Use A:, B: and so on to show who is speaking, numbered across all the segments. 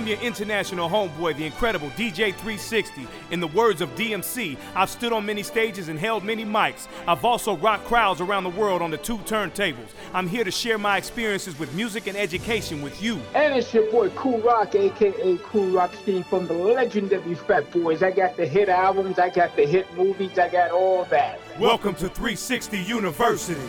A: I'm your international homeboy, the incredible DJ 360. In the words of DMC, I've stood on many stages and held many mics. I've also rocked crowds around the world on the two turntables. I'm here to share my experiences with music and education with you.
B: And it's your boy Cool Rock, aka Cool Rock Ski from the legendary Fat Boys. I got the hit albums, I got the hit movies, I got all that.
A: Welcome to 360 University.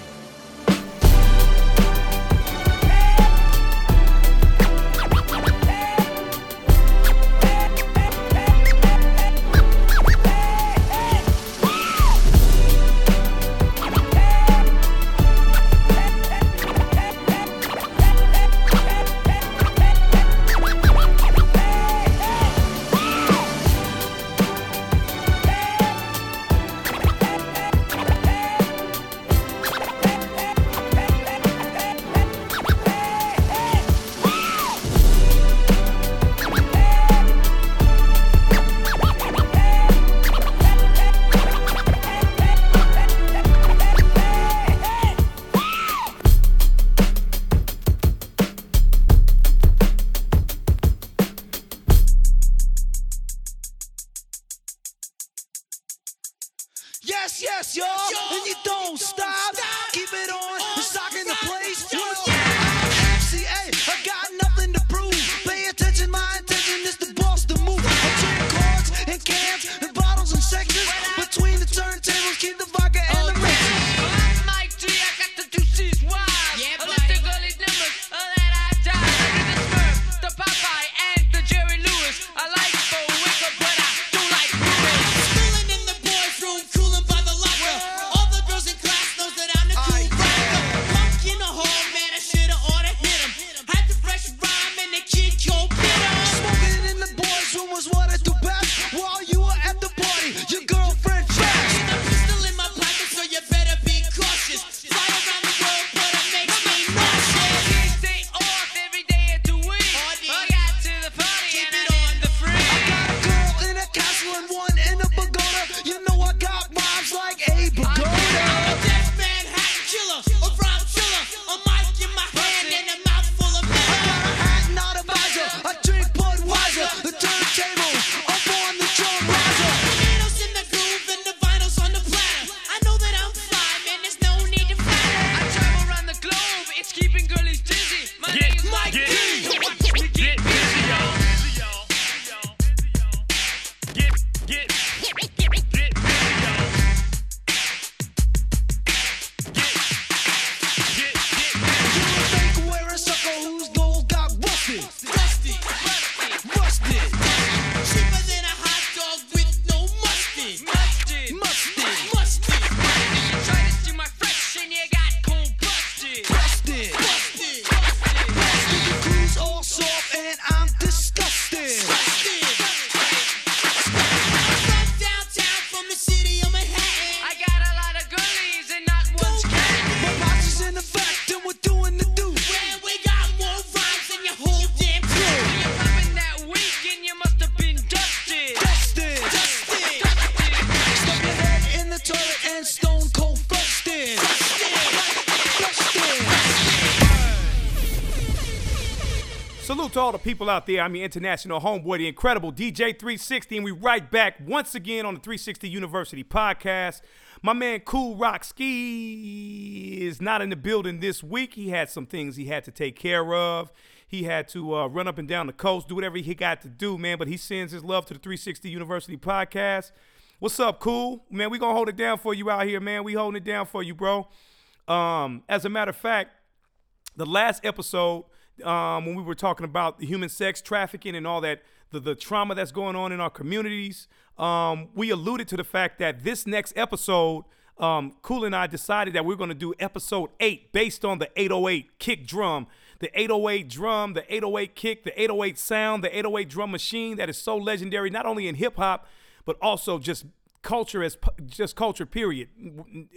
A: People out there. I'm your international homeboy, the incredible DJ 360, and we right back once again on the 360 University podcast. My man Cool Rock Ski is not in the building this week. He had some things he had to take care of. He had to uh, run up and down the coast, do whatever he got to do, man. But he sends his love to the 360 University podcast. What's up, Cool? Man, we gonna hold it down for you out here, man. We holding it down for you, bro. Um, as a matter of fact, the last episode um, when we were talking about the human sex trafficking and all that the, the trauma that's going on in our communities um, we alluded to the fact that this next episode um, cool and i decided that we're going to do episode 8 based on the 808 kick drum. The 808 drum the 808 kick the 808 sound the 808 drum machine that is so legendary not only in hip-hop but also just culture as just culture period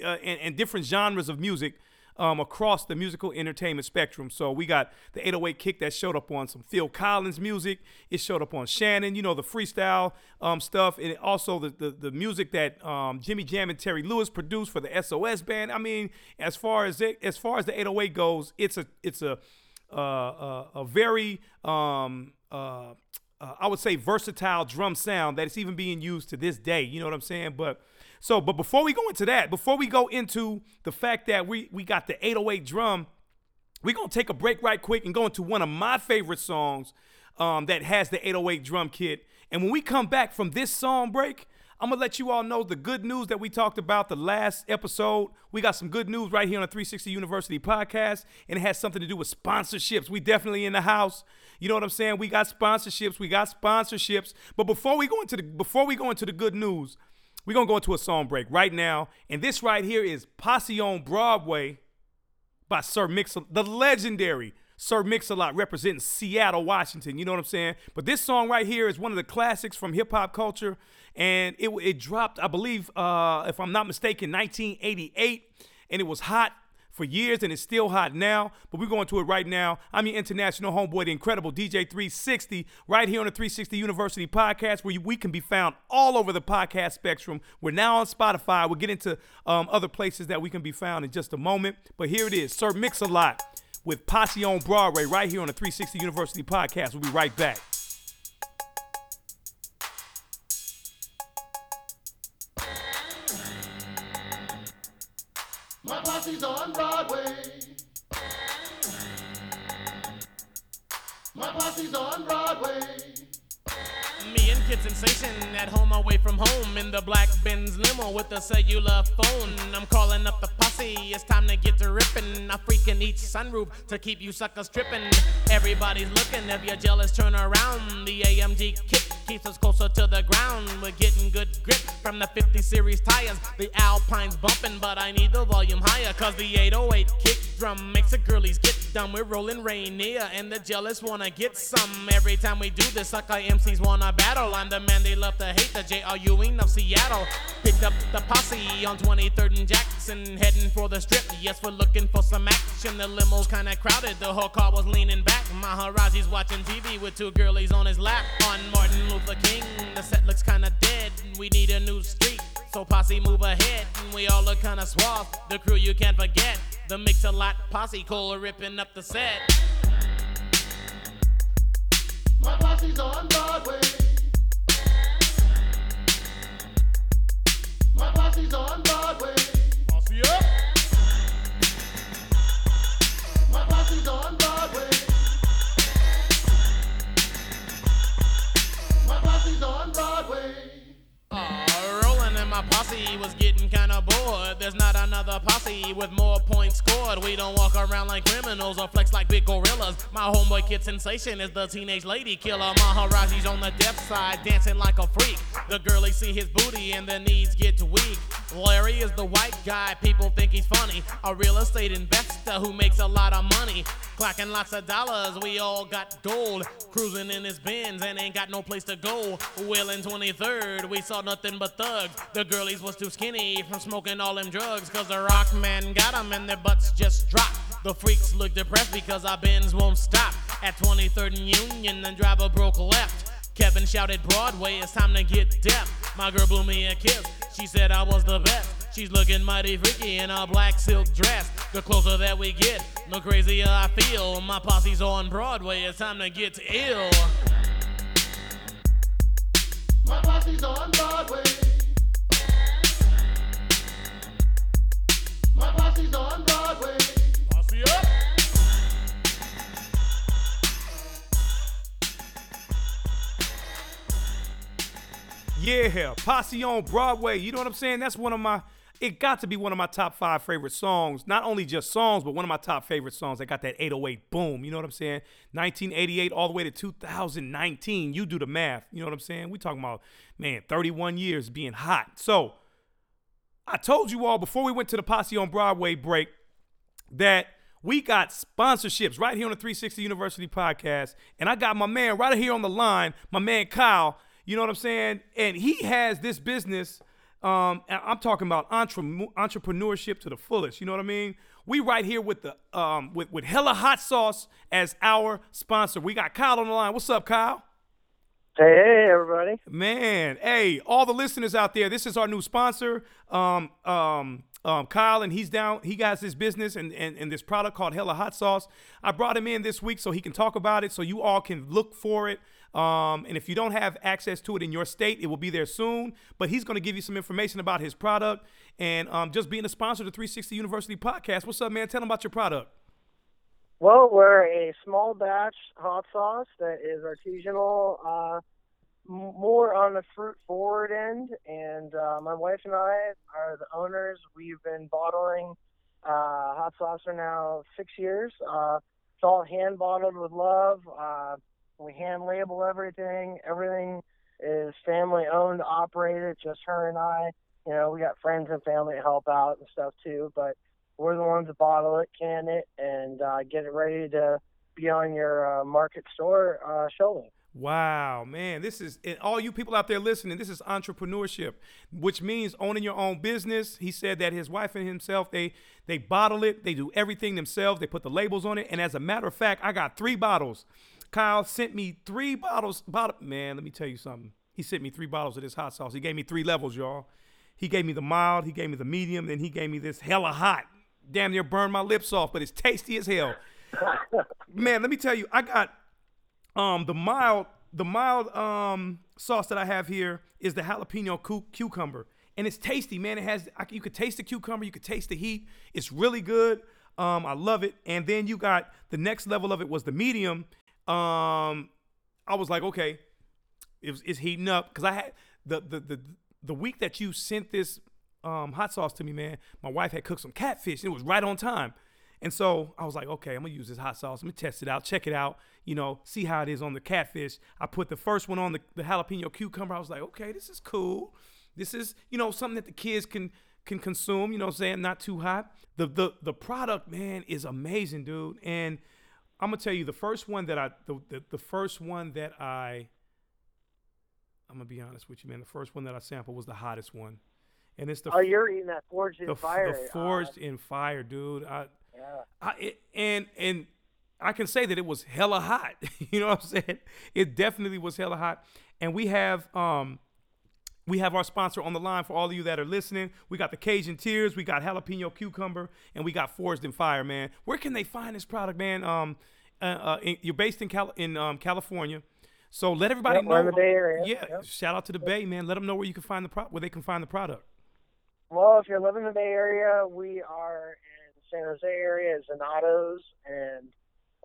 A: uh, and, and different genres of music um, across the musical entertainment spectrum. So we got the 808 kick that showed up on some Phil Collins music. It showed up on Shannon, you know, the freestyle um, stuff, and also the, the the music that um, Jimmy Jam and Terry Lewis produced for the SOS band. I mean, as far as it, as far as the 808 goes, it's a it's a uh, uh, a very um, uh, uh, I would say versatile drum sound that is even being used to this day. You know what I'm saying? But so, but before we go into that, before we go into the fact that we we got the 808 drum, we're gonna take a break right quick and go into one of my favorite songs um, that has the 808 drum kit. And when we come back from this song break, I'm gonna let you all know the good news that we talked about the last episode. We got some good news right here on the 360 University podcast, and it has something to do with sponsorships. We definitely in the house. You know what I'm saying? We got sponsorships. We got sponsorships. But before we go into the before we go into the good news, we're gonna go into a song break right now. And this right here is Posse on Broadway by Sir Mix, the legendary Sir Mix-a-Lot representing Seattle, Washington. You know what I'm saying? But this song right here is one of the classics from hip hop culture, and it it dropped, I believe, uh, if I'm not mistaken, 1988, and it was hot for years, and it's still hot now. But we're going to it right now. I'm your international homeboy, the incredible DJ 360, right here on the 360 University podcast, where we can be found all over the podcast spectrum. We're now on Spotify. We'll get into um, other places that we can be found in just a moment. But here it is, Sir Mix-a-Lot with Posse on Broadway, right here on the 360 University podcast. We'll be right back.
C: On Broadway. My posse's on Broadway.
D: Me and Kid Sensation at home away from home in the black Benz limo with a cellular phone. I'm calling up the posse, it's time to get to rippin'. I freaking each sunroof to keep you suckers trippin'. Everybody's looking, if you're jealous, turn around. The AMG kick keeps us closer to the ground. We're getting good grip from the 50 series tires. The Alpine's bumping, but I need the volume higher, cause the 808 kick drum makes the girlies get dumb. We're rolling Rainier, and the jealous wanna get some. Every time we do this, sucker MCs wanna battle. I'm the man they love to hate, the J.R. Ewing of Seattle. Picked up the posse on 23rd and Jackson, heading for the strip. Yes, we're looking for some action. The limo's kinda crowded, the whole car was leaning back. Maharaji's watching TV with two girlies on his lap. On Martin Luther King, the set looks kinda dead. We need a new street. So posse move ahead, and we all look kinda suave. The crew you can't forget, the mix a lot posse, Cole ripping up the set.
C: My posse's on Broadway. My posse's on Broadway.
D: Posse up!
C: My posse's on Broadway. My
D: posse was getting kinda bored. There's not another posse with more points scored. We don't walk around like criminals or flex like big gorillas. My homeboy Kid Sensation is the teenage lady killer. Maharaji's on the deaf side, dancing like a freak. The girlies see his booty and their knees get weak. Larry is the white guy, people think he's funny. A real estate investor who makes a lot of money. Clacking lots of dollars, we all got gold. Cruising in his Benz and ain't got no place to go. Well, in 23rd, we saw nothing but thugs. The girlies was too skinny from smoking all them drugs. Cause the rock man got them and their butts just dropped. The freaks look depressed because our Benz won't stop. At 23rd and Union, the driver broke left. Kevin shouted Broadway, it's time to get deaf. My girl blew me a kiss. She said I was the best. She's looking mighty freaky in a black silk dress. The closer that we get, the crazier I feel. My posse's on Broadway, it's time to get ill.
C: My posse's on Broadway. My posse's on Broadway.
D: Posse up!
A: Yeah, Posse on Broadway. You know what I'm saying? That's one of my. It got to be one of my top five favorite songs. Not only just songs, but one of my top favorite songs. I got that 808 boom. You know what I'm saying? 1988 all the way to 2019. You do the math. You know what I'm saying? We talking about man, 31 years being hot. So I told you all before we went to the Posse on Broadway break that we got sponsorships right here on the 360 University podcast. And I got my man right here on the line, my man Kyle. You know what I'm saying? And he has this business. Um, I'm talking about entre- entrepreneurship to the fullest. You know what I mean? We right here with the um, with with Hella Hot Sauce as our sponsor. We got Kyle on the line. What's up, Kyle?
E: Hey, hey, everybody.
A: Man, hey, all the listeners out there, this is our new sponsor. Um, um, Um, Kyle and he's down. He got his business and, and and this product called Hella Hot Sauce. I brought him in this week so he can talk about it, so you all can look for it. Um, and if you don't have access to it in your state, it will be there soon. But he's going to give you some information about his product and um, just being a sponsor of the 360 University podcast. What's up, man? Tell him about your product.
E: Well, we're a small batch hot sauce that is artisanal, uh, more on the fruit forward end. And uh, my wife and I are the owners. We've been bottling uh, hot sauce for now six years. Uh, it's all hand bottled with love. Uh, we hand label everything. Everything is family owned, operated. Just her and I. You know, we got friends and family to help out and stuff too. But we're the ones that bottle it, can it, and uh, get it ready to be on your uh, market store uh, shelving.
A: Wow, man, this is and all you people out there listening. This is entrepreneurship, which means owning your own business. He said that his wife and himself they they bottle it, they do everything themselves. They put the labels on it, and as a matter of fact, I got three bottles. Kyle sent me three bottles. Bottle, man, let me tell you something. He sent me three bottles of this hot sauce. He gave me three levels, y'all. He gave me the mild, he gave me the medium, then he gave me this hella hot. Damn near burned my lips off, but it's tasty as hell. man, let me tell you, I got um the mild the mild um sauce that I have here is the jalapeno cu- cucumber, and it's tasty, man. It has I, you could taste the cucumber, you could taste the heat. It's really good. Um, I love it. And then you got the next level of it was the medium. Um, I was like, okay, it was, it's heating up because I had the the the the week that you sent this um, hot sauce to me, man. My wife had cooked some catfish. And it was right on time. And so I was like, okay, I'm gonna use this hot sauce. Let me test it out, check it out, you know, see how it is on the catfish. I put the first one on the, the jalapeno cucumber. I was like, okay, this is cool. This is, you know, something that the kids can can consume, you know what I'm saying? Not too hot. The the the product, man, is amazing, dude. And I'm gonna tell you the first one that I the the, the first one that I I'm gonna be honest with you, man. The first one that I sampled was the hottest one. And it's the
E: Oh, you're eating that forged in
A: the,
E: fire.
A: the forged in fire, dude. I. I it, and and I can say that it was hella hot. you know what I'm saying? It definitely was hella hot. And we have um we have our sponsor on the line for all of you that are listening. We got the Cajun Tears, we got jalapeno cucumber, and we got Forged in Fire, man. Where can they find this product, man? Um, uh, uh in, you're based in Cal- in um, California, so let everybody
E: Yep,
A: know.
E: in the Bay Area.
A: Yeah,
E: Yep.
A: shout out to the Bay, man. Let them know where you can find the pro- where they can find the product.
E: Well, if you're living in the Bay Area, we are in San Jose area, Zanotto's and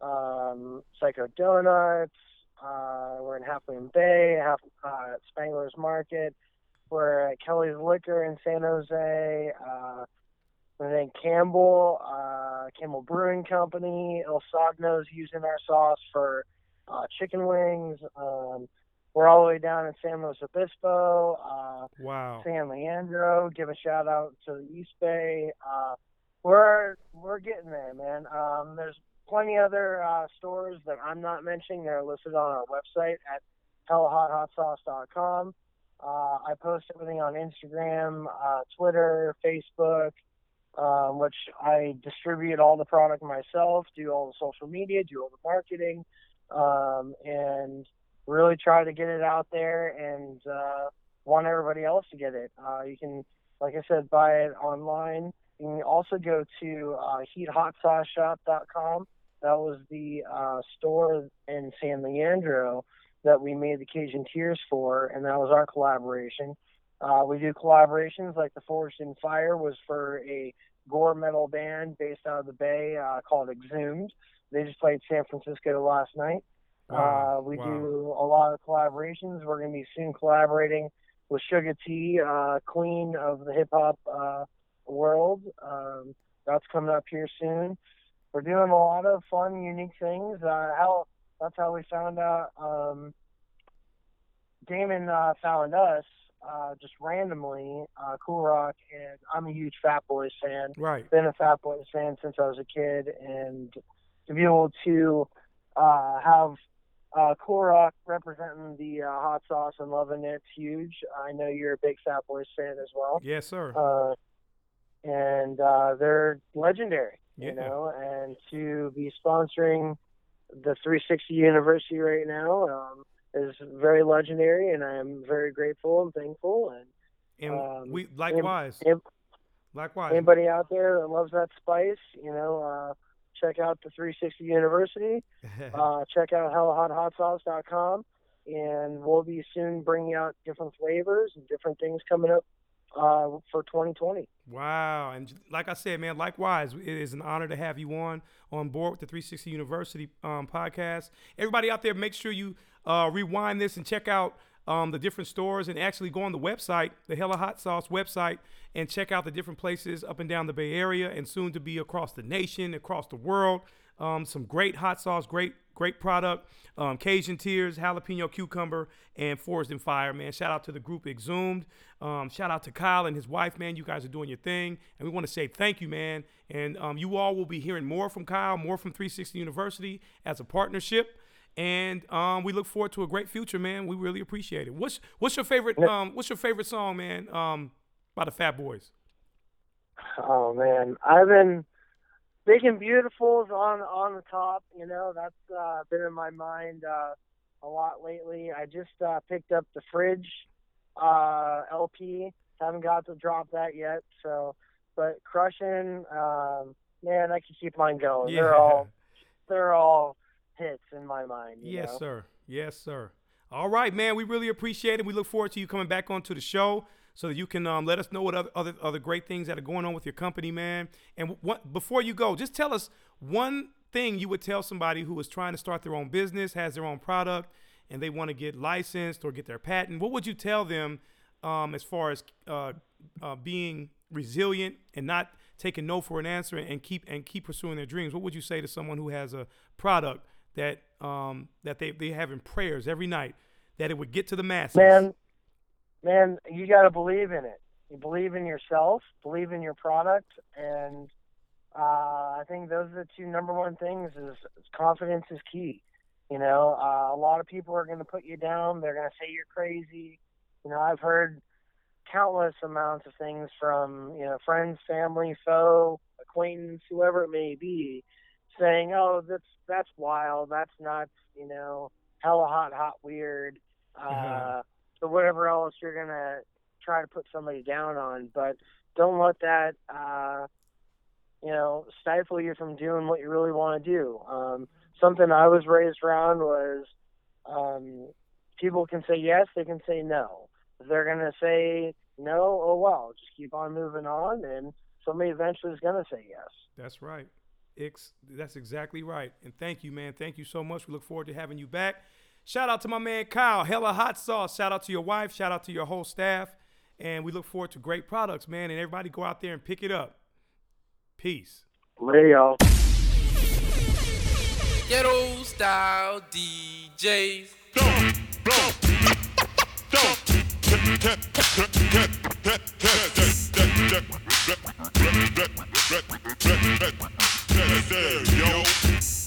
E: um, Psycho Donuts. Uh, we're in Half Moon Bay, half, uh, Spangler's Market. We're at Kelly's Liquor in San Jose. Uh, and then Campbell, uh, Campbell Brewing Company, El Sagno's using our sauce for uh, chicken wings. Um, we're all the way down in San Luis Obispo. Uh,
A: Wow.
E: San Leandro. Give a shout out to the East Bay. Uh, we're we're getting there, man. Um, there's plenty other uh, stores that I'm not mentioning. They're listed on our website at hellahothotsauce.com. Uh, I post everything on Instagram, uh, Twitter, Facebook, um, which I distribute all the product myself, do all the social media, do all the marketing, um, and really try to get it out there and uh, want everybody else to get it. Uh, you can, like I said, buy it online. You can also go to uh, heathotsauceshop.com. That was the uh, store in San Leandro that we made the Cajun Tears for, and that was our collaboration. Uh, we do collaborations like the Forged in Fire was for a gore metal band based out of the Bay uh, called Exhumed. They just played San Francisco last night.
A: Wow,
E: Uh, we
A: wow.
E: do a lot of collaborations. We're going to be soon collaborating with Sugar T, uh, queen of the hip hop uh, world. Um, that's coming up here soon. We're doing a lot of fun, unique things. Uh, how that's how we found out. Um, Damon uh, found us uh, just randomly, uh, Cool Rock, and I'm a huge Fat Boys fan
A: Right.
E: been a Fat Boys fan since I was a kid, and to be able to uh, have uh, Cool Rock representing the uh, hot sauce and loving it's huge. I know you're a big Fat Boys fan as well,
A: Yes, sir.
E: uh, and uh, they're legendary,
A: Yeah.
E: you know. And to be sponsoring the 360 University right now um, is very legendary, and I'm very grateful and thankful. And
A: and
E: um,
A: we likewise.
E: and-
A: Likewise.
E: Anybody out there that loves that spice, you know, uh, check out the 360 University. uh, check out hellahothotsauce.com, and we'll be soon bringing out different flavors and different things coming up uh, for 2020.
A: Wow. And like I said, man, likewise, it is an honor to have you on on board with the 360 University um, podcast. Everybody out there, make sure you uh, rewind this and check out um, the different stores and actually go on the website, the Hella Hot Sauce website, and check out the different places up and down the Bay Area and soon to be across the nation, across the world. Um, some great hot sauce, great great product. Um, Cajun Tears, jalapeno cucumber, and Forged in Fire, man. Shout out to the group Exhumed. Um, shout out to Kyle and his wife, man. You guys are doing your thing. And we want to say thank you, man. And um, you all will be hearing more from Kyle, more from 360 University as a partnership. And um, we look forward to a great future, man. We really appreciate it. What's what's your favorite um, what's your favorite song, man? By the Fat Boys.
E: Oh man, I've been big and beautiful's on on the top. You know, that's uh, been in my mind uh, a lot lately. I just uh, picked up the Fridge uh, LP. Haven't got to drop that yet. So, but crushing, um, man, I can keep mine going. They're all they're all hits in my mind. You
A: Yes,
E: know?
A: sir. Yes, sir. All right, man. We really appreciate it. We look forward to you coming back onto the show so that you can um, let us know what other, other other great things that are going on with your company, man. And what before you go, just tell us one thing you would tell somebody who is trying to start their own business, has their own product, and they want to get licensed or get their patent. What would you tell them um, as far as uh, uh, being resilient and not taking no for an answer and keep and keep pursuing their dreams? What would you say to someone who has a product that um, that they they have in prayers every night that it would get to the masses?
E: man man you got to believe in it. You believe in yourself believe in your product and uh, i think those are the two number one things is, confidence is key. You know uh, a lot of people are going to put you down. They're going to say you're crazy. You know i've heard countless amounts of things from you know friends family foe acquaintance whoever it may be saying oh that's that's wild. That's nuts. You know hella hot hot weird. Uh
A: Uh-huh.
E: Or whatever else you're gonna try to put somebody down on. But don't let that uh, you know stifle you from doing what you really want to do. Um, something I was raised around was um, people can say yes, they can say no. If they're gonna say no, oh well, just keep on moving on, and somebody eventually is gonna say yes.
A: That's right. Ix, that's exactly right. And thank you, man. Thank you so much. We look forward to having you back. Shout out to my man Kyle, hella hot sauce. Shout out to your wife. Shout out to your whole staff. And we look forward to great products, man. And everybody go out there and pick it up. Peace.
E: Later, y'all.
F: Ghetto style DJs.
G: What's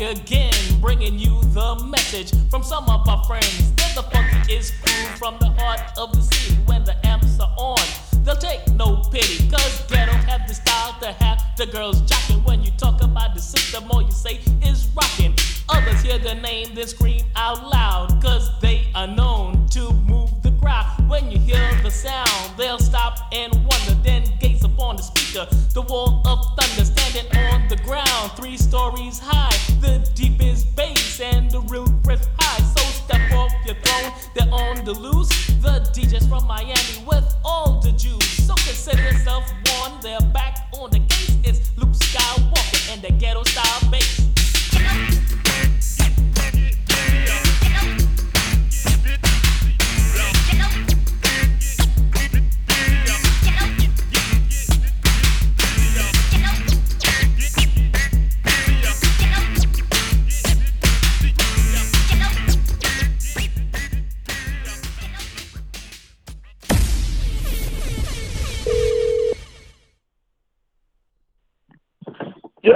G: again, bringing you the message from some of our friends. They're the funkiest crew from the heart of the city. When the amps are on, they'll take no pity. Cause ghetto have the style to have the girls jocking. When you talk about the system, all you say is rocking. Others hear the name, then scream out loud. Cause they are known to move the crowd. When you hear the sound, they'll stop and wonder, then gaze upon the speaker. The wall of thunder standing on the ground, three stories high. The deepest bass and the real breath high. So step off your throne, they're on the loose. The DJs from Miami with all the juice. So consider yourself warned, they're back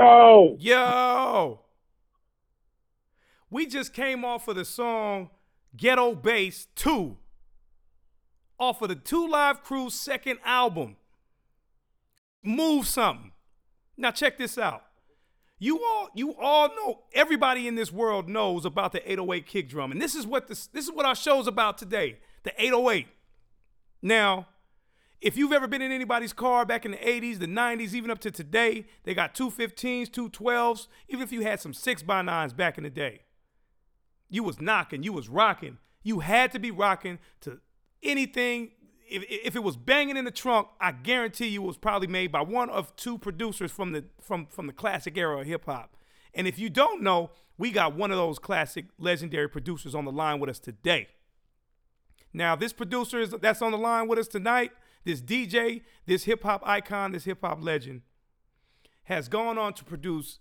H: Yo,
A: Yo. We just came off of the song Ghetto Bass 2 off of the Two Live Crew's second album. Move something. Now check this out. You all you all know everybody in this world knows about the 808 kick drum. And this is what this this is what our show's about today. The 808. Now, if you've ever been in anybody's car back in the 80s, the 90s, even up to today, they got 215s, 212s, even if you had some 6x9s back in the day. You was knocking, you was rocking. You had to be rocking to anything. If, if it was banging in the trunk, I guarantee you it was probably made by one of two producers from the from from the classic era of hip hop. And if you don't know, we got one of those classic legendary producers on the line with us today. Now, this producer is that's on the line with us tonight, this DJ, this hip hop icon, this hip hop legend, has gone on to produce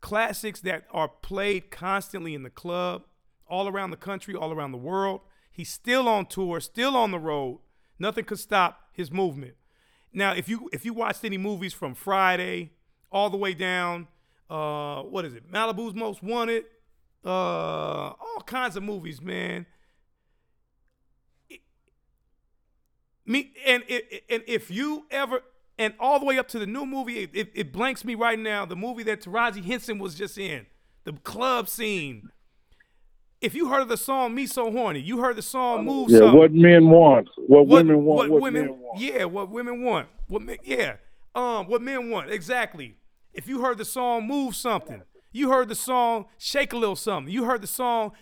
A: classics that are played constantly in the club, all around the country, all around the world. He's still on tour, still on the road. Nothing could stop his movement. Now, if you if you watched any movies from Friday all the way down, uh, what is it? Malibu's Most Wanted, uh, all kinds of movies, man. Me and it, and if you ever and all the way up to the new movie, it, it, blanks me right now. The movie that Taraji Henson was just in, the club scene. If you heard the song "Me So Horny," you heard the song "Move."
H: Yeah,
A: Something.
H: what men want, what, women want, what,
A: women,
H: men want.
A: Yeah, what women want. What men, yeah, um, what men want exactly. If you heard the song "Move Something," you heard the song "Shake a Little Something," you heard the song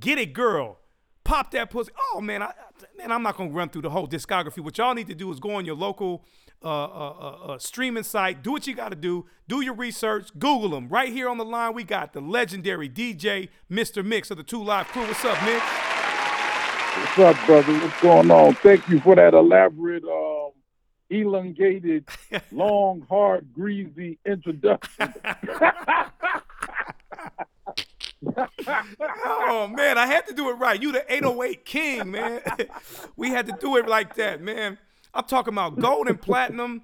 A: "Get It Girl." Pop that pussy. Oh man, I, man, I'm not gonna run through the whole discography. What y'all need to do is go on your local uh, uh, uh, uh, streaming site. Do what you got to do. Do your research. Google them. Right here on the line, we got the legendary DJ Mr. Mix of the Two Live Crew. What's up, Mix?
H: What's up, brother? What's going on? Thank you for that elaborate, um, elongated, long, hard, greasy introduction.
A: oh man, I had to do it right. You the 808 king, man. we had to do it like that, man. I'm talking about gold and platinum.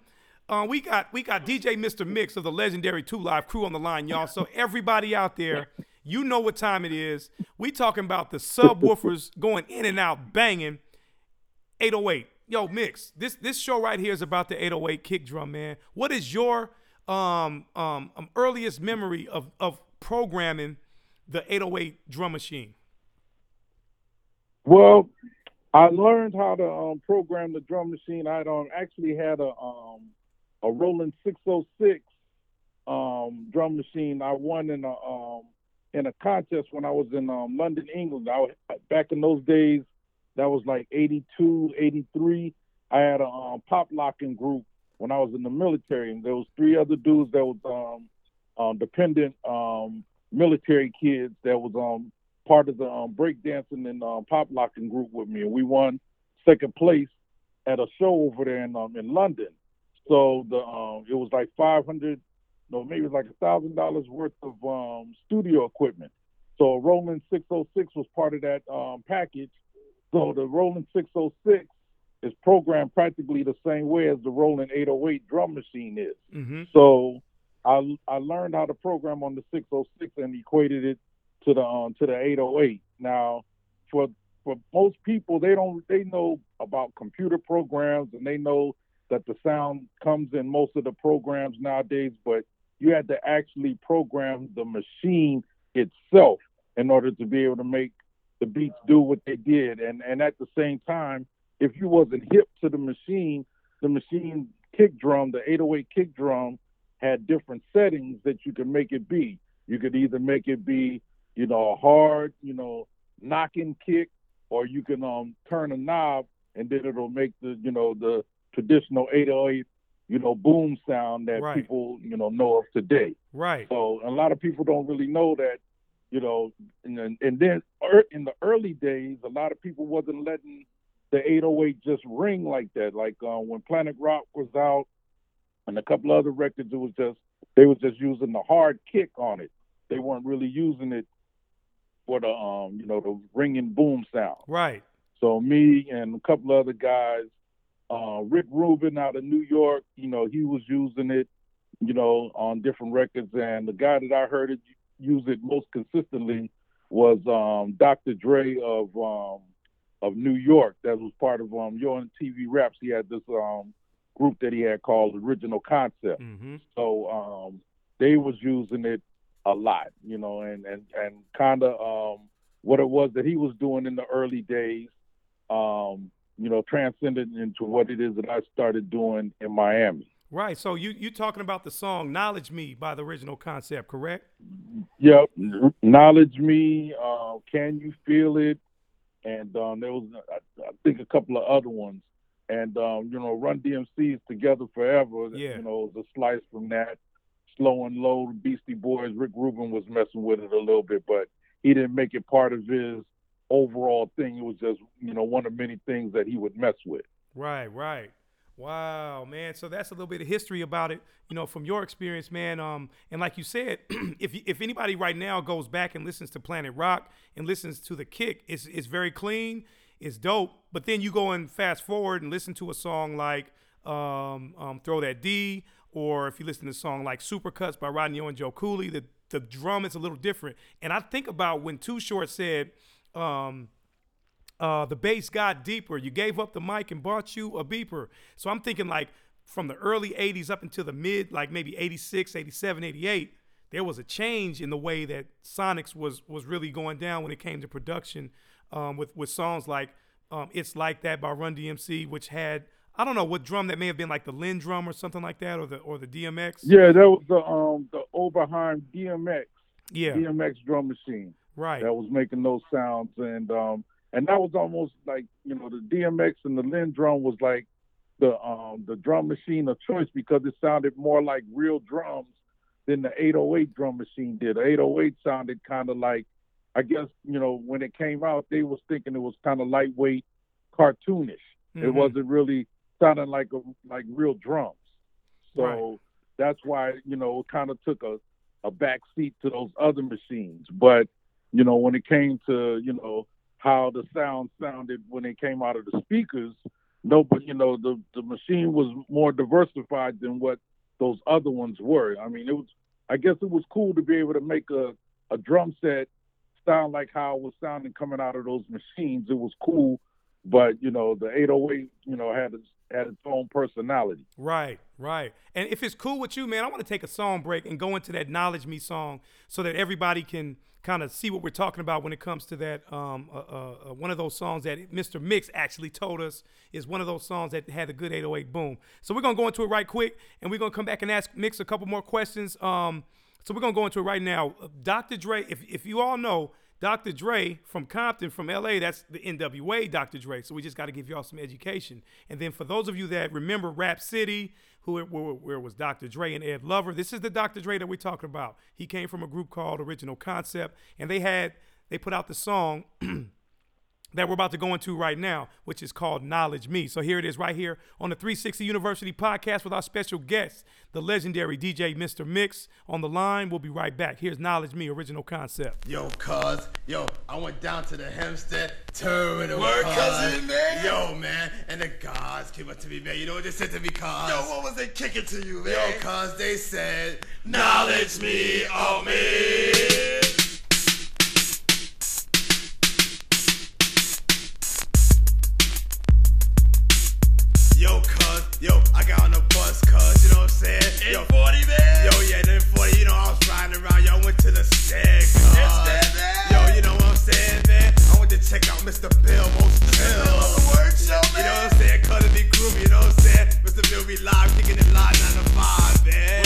A: Uh, we got we got DJ Mr. Mix of the legendary Two Live crew on the line, y'all. So everybody out there, you know what time it is. We talking about the subwoofers going in and out, banging. 808. Yo, Mix. This this show right here is about the 808 kick drum, man. What is your um um, um earliest memory of of programming the 808 drum machine?
H: Well, I learned how to um, program the drum machine. I um, actually had a um, a Roland 606 um, drum machine. I won in a um, in a contest when I was in um, London, England. I back in those days, that was like 82, 83. I had a pop locking group when I was in the military, and there was three other dudes that was um, dependent military kids that was um, part of the um, breakdancing and um, pop locking group with me, and we won second place at a show over there in um, in London. So the um, it was like five hundred, no, maybe it was like a thousand dollars worth of um, studio equipment. So a Roland 606 was part of that um, package. So the Roland 606 is programmed practically the same way as the Roland 808 drum machine is.
A: Mm-hmm.
H: So I I learned how to program on the 606 and equated it to the um, to the 808. Now, for for most people, they don't they know about computer programs and they know that the sound comes in most of the programs nowadays, but you had to actually program the machine itself in order to be able to make the beats do what they did. And and at the same time, if you wasn't hip to the machine, the machine kick drum, the 808 kick drum, had different settings that you could make it be. You could either make it be, you know, a hard, you know, knocking kick, or you can um turn a knob and then it'll make the, you know, the traditional 808, you know, boom sound that
A: Right.
H: people, you know, know of today.
A: Right.
H: So a lot of people don't really know that, you know, and then, and then er, in the early days, a lot of people wasn't letting the 808 just ring like that. Like uh, when Planet Rock was out and a couple other records, it was just they was just using the hard kick on it. They weren't really using it for the um, you know, the ringing boom sound.
A: Right.
H: So me and a couple other guys, uh, Rick Rubin out of New York, you know, he was using it, you know, on different records. And the guy that I heard it use it most consistently was um, Dr. Dre of um, of New York. That was part of um, Yo on TV Raps. He had this um, group that he had called Original Concept.
A: Mm-hmm.
H: So um, they was using it a lot, you know, and and and kind of um, what it was that he was doing in the early days, um, you know, transcended into what it is that I started doing in Miami.
A: Right. So you you talking about the song "Knowledge Me" by the original concept, correct?
H: Yep, knowledge me. Uh, can you feel it? And um, there was, I, I think, a couple of other ones. And um, you know, Run DMC is together forever.
A: Yeah.
H: You know, it was a slice from that. Slow and low, the Beastie Boys. Rick Rubin was messing with it a little bit, but he didn't make it part of his overall thing. It was just, you know, one of many things that he would mess with.
A: Right, right. Wow, man. So that's a little bit of history about it, you know, from your experience, man. Um, and like you said, if if anybody right now goes back and listens to Planet Rock and listens to the kick, it's it's very clean, it's dope. But then you go and fast forward and listen to a song like um, um, "Throw That D," or if you listen to a song like "Supercuts" by Rodney and Joe Cooley, the the drum is a little different. And I think about when Too Short said. Um, uh, the bass got deeper. You gave up the mic and bought you a beeper. So I'm thinking like from the early 80s up until the mid, like maybe 86, 87, 88, there was a change in the way that Sonics was was really going down when it came to production um, with, with songs like um, It's Like That by Run DMC, which had, I don't know what drum that may have been like the LinnDrum or something like that or the or the DMX.
H: Yeah, that was the um the Oberheim DMX.
A: Yeah.
H: DMX drum machine.
A: Right.
H: That was making those sounds and um and that was almost like, you know, the DMX and the LinnDrum was like the um the drum machine of choice because it sounded more like real drums than the 808 drum machine did. The 808 sounded kind of like I guess, you know, when it came out, they was thinking it was kind of lightweight, cartoonish. It
A: Mhm.
H: wasn't really sounding like a like real drums. So
A: Right.
H: that's why, you know, it kind of took a, a back seat to those other machines. But, you know, when it came to, you know, how the sound sounded when it came out of the speakers, no, but you know, the, the machine was more diversified than what those other ones were. I mean, it was I guess it was cool to be able to make a, a drum set sound like how it was sounding coming out of those machines. It was cool, but you know, the 808, you know, had its had its own personality.
A: Right, right. And if it's cool with you, man, I want to take a song break and go into that Knowledge Me song so that everybody can kind of see what we're talking about when it comes to that. Um, uh, uh, uh, one of those songs that Mr. Mix actually told us is one of those songs that had a good 808 boom. So we're to go into it right quick and we're to come back and ask Mix a couple more questions. Um, so we're to go into it right now. Dr. Dre, if, if you all know, Dr. Dre from Compton, from LA, that's the NWA Dr. Dre. So we just got to give y'all some education. And then for those of you that remember Rap City, who where, where was Dr. Dre and Ed Lover, this is the Dr. Dre that we're talking about. He came from a group called Original Concept, and they had they put out the song that we're about to go into right now, which is called Knowledge Me. So here it is right here on the 360 University podcast with our special guest, the legendary DJ Mr. Mix on the line. We'll be right back. Here's Knowledge Me, original concept.
I: Yo, cuz, yo, I went down to the Hempstead terminal.
J: Word,
I: cuz.
J: cousin, man.
I: Yo, man, and the guards came up to me, man. You know what they said to me, cuz?
J: Yo, what was they kicking to you, man?
I: Yo, cuz, they said, knowledge me, oh me. Yo, I got on the bus, cuz, you know what I'm saying? Yo, 40, man. Yo, yeah, then 40, you know, I was riding around, yo, I went to the stag, cuz. Yo, you know what I'm saying, man? I went to check out Mr. Bill, most Bill.
J: Word show,
I: You know what I'm saying? Cuz it be groovy, you know what I'm saying? Mr. Bill be live, kicking it live 9 to 5, man.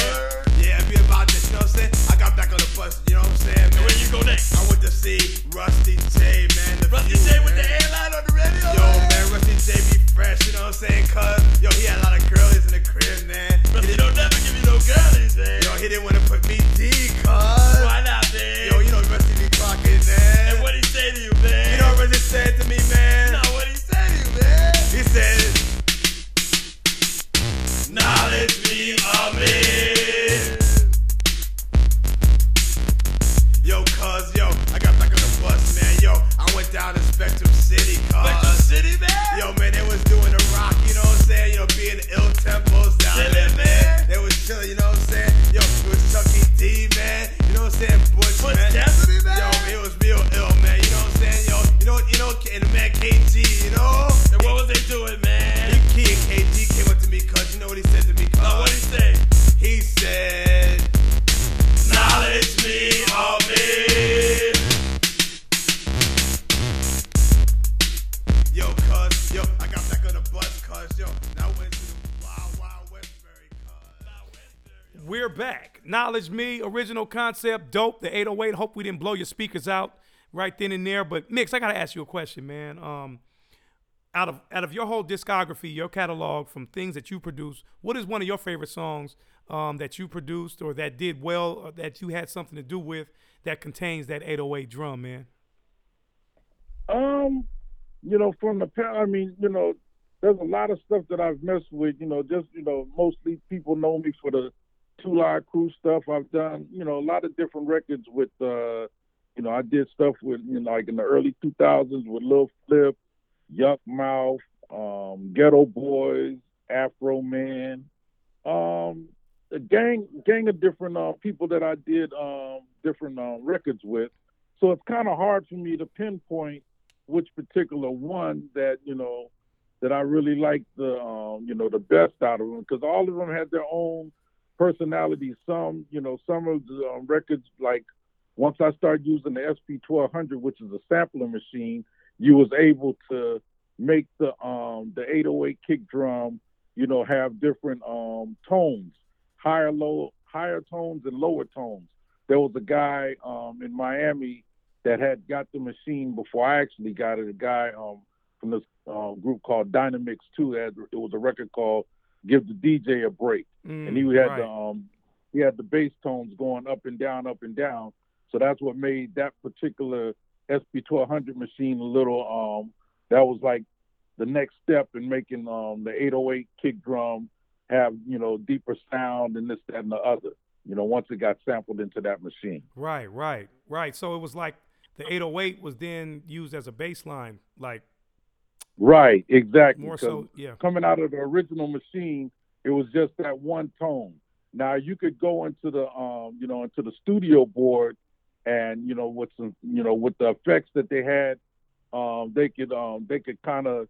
I: Yeah, be about that, you know what I'm saying? I got back on the bus, you know what I'm saying, man? Where you go next? I went to see Rusty J, man. The Rusty J with the airline on the radio? Yo, man, Rusty J be fresh, you know what I'm saying? Cuz, yo, he had a lot of girlies in the crib, man. Rusty don't never give you no girlies, man. Yo, he didn't want to put me
A: back. Knowledge Me, original concept, dope. The 808. Hope we didn't blow your speakers out right then and there. But Mix, I gotta ask you a question, man. Um, out of out of your whole discography, your catalog, from things that you produce, what is one of your favorite songs um, that you produced or that did well, or that you had something to do with, that contains that 808 drum, man?
H: Um, you know, from the I mean, you know, there's a lot of stuff that I've messed with. You know, just you know, mostly people know me for the Two Live Crew stuff. I've done, you know, a lot of different records with. uh You know, I did stuff with, you know, like in the early 2000s with Lil Flip, Yukmouth, um, Geto Boys, Afroman, um, a gang gang of different uh, people that I did um, different uh, records with. So it's kind of hard for me to pinpoint which particular one that you know that I really like the um, you know the best out of them because all of them had their own personality. Some you know some of the um, records like once I started using the SP 1200, which is a sampling machine, you was able to make the um the 808 kick drum you know have different um tones, higher low higher tones and lower tones. There was a guy um in Miami that had got the machine before I actually got it. A guy um, from this uh, group called Dynamix Two. Had, it was a record called "Give the DJ a Break,"
A: Mm,
H: and he had
A: right.
H: the um, he had the bass tones going up and down, up and down. So that's what made that particular SP 1200 machine a little. Um, that was like the next step in making um, the 808 kick drum have you know deeper sound and this, that, and the other. You know, once it got sampled into that machine.
A: Right, right, right. So it was like the 808 was then used as a bass line, like
H: Right, exactly.
A: More so, yeah.
H: Coming out of the original machine, it was just that one tone. Now you could go into the um, you know, into the studio board and you know with some you know with the effects that they had, um, they could um they could kind of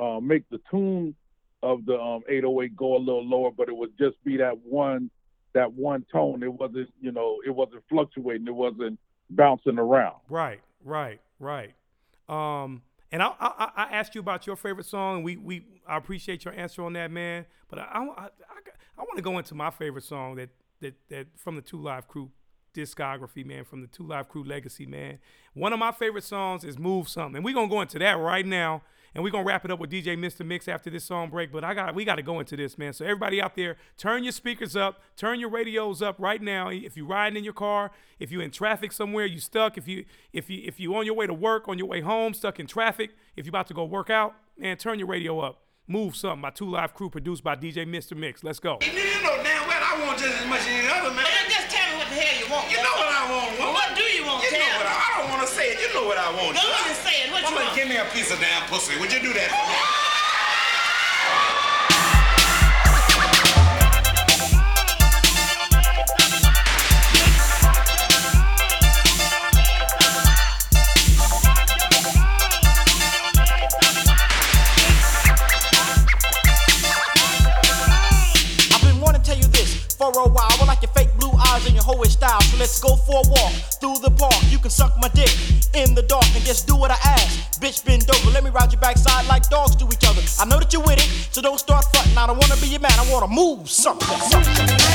H: uh, make the tune of the um 808 go a little lower, but it would just be that one that one tone. It wasn't you know it wasn't fluctuating. It wasn't bouncing around.
A: Right, right, right. Um, and I, I, I asked you about your favorite song, and we, we I appreciate your answer on that, man. But I, I, I, I want to go into my favorite song that, that that from the Two Live Crew discography, man, from the Two Live Crew legacy, man. One of my favorite songs is "Move Something," and we're gonna go into that right now, and we're gonna wrap it up with DJ Mr. Mix after this song break. But I got we got to go into this, man. So everybody out there, turn your speakers up, turn your radios up right now. If you're riding in your car, if you're in traffic somewhere, you stuck. If you if you if you on your way to work, on your way home, stuck in traffic. If you're about to go work out, man, turn your radio up. Move something. My Two Live Crew, produced by DJ Mr. Mix. Let's go.
I: You know damn well I want just as much as any other man.
K: Just tell me what the hell you want.
I: You know what I want, woman.
K: What do you want?
I: You know what I. I don't want to say it. You know what I want.
K: Go on and say it. What you
I: woman,
K: want?
I: give me a piece of damn pussy. Would you do that for me?
L: I've been wanting to tell you this for a while. I eyes and your hoish style. So let's go for a walk through the park. You can suck my dick in the dark and just do what I ask. Bitch, bend over. Let me ride your backside like dogs do each other. I know that you're with it, so don't start fronting. I don't wanna be your man. I wanna move something. something.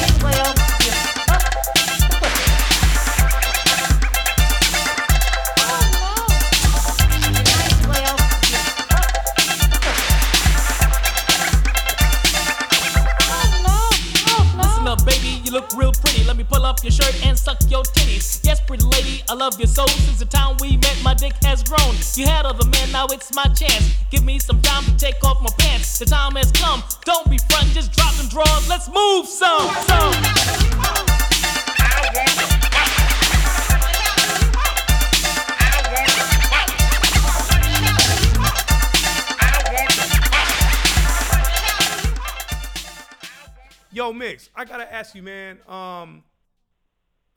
G: Look real pretty. Let me pull up your shirt and suck your titties. Yes, pretty lady, I love you so. Since the time we met, my dick has grown. You had other men, now it's my chance. Give me some time to take off my pants. The time has come. Don't be front, just drop them drawers. Let's move some, some.
A: Yo, Mix, I gotta ask you, man. Um,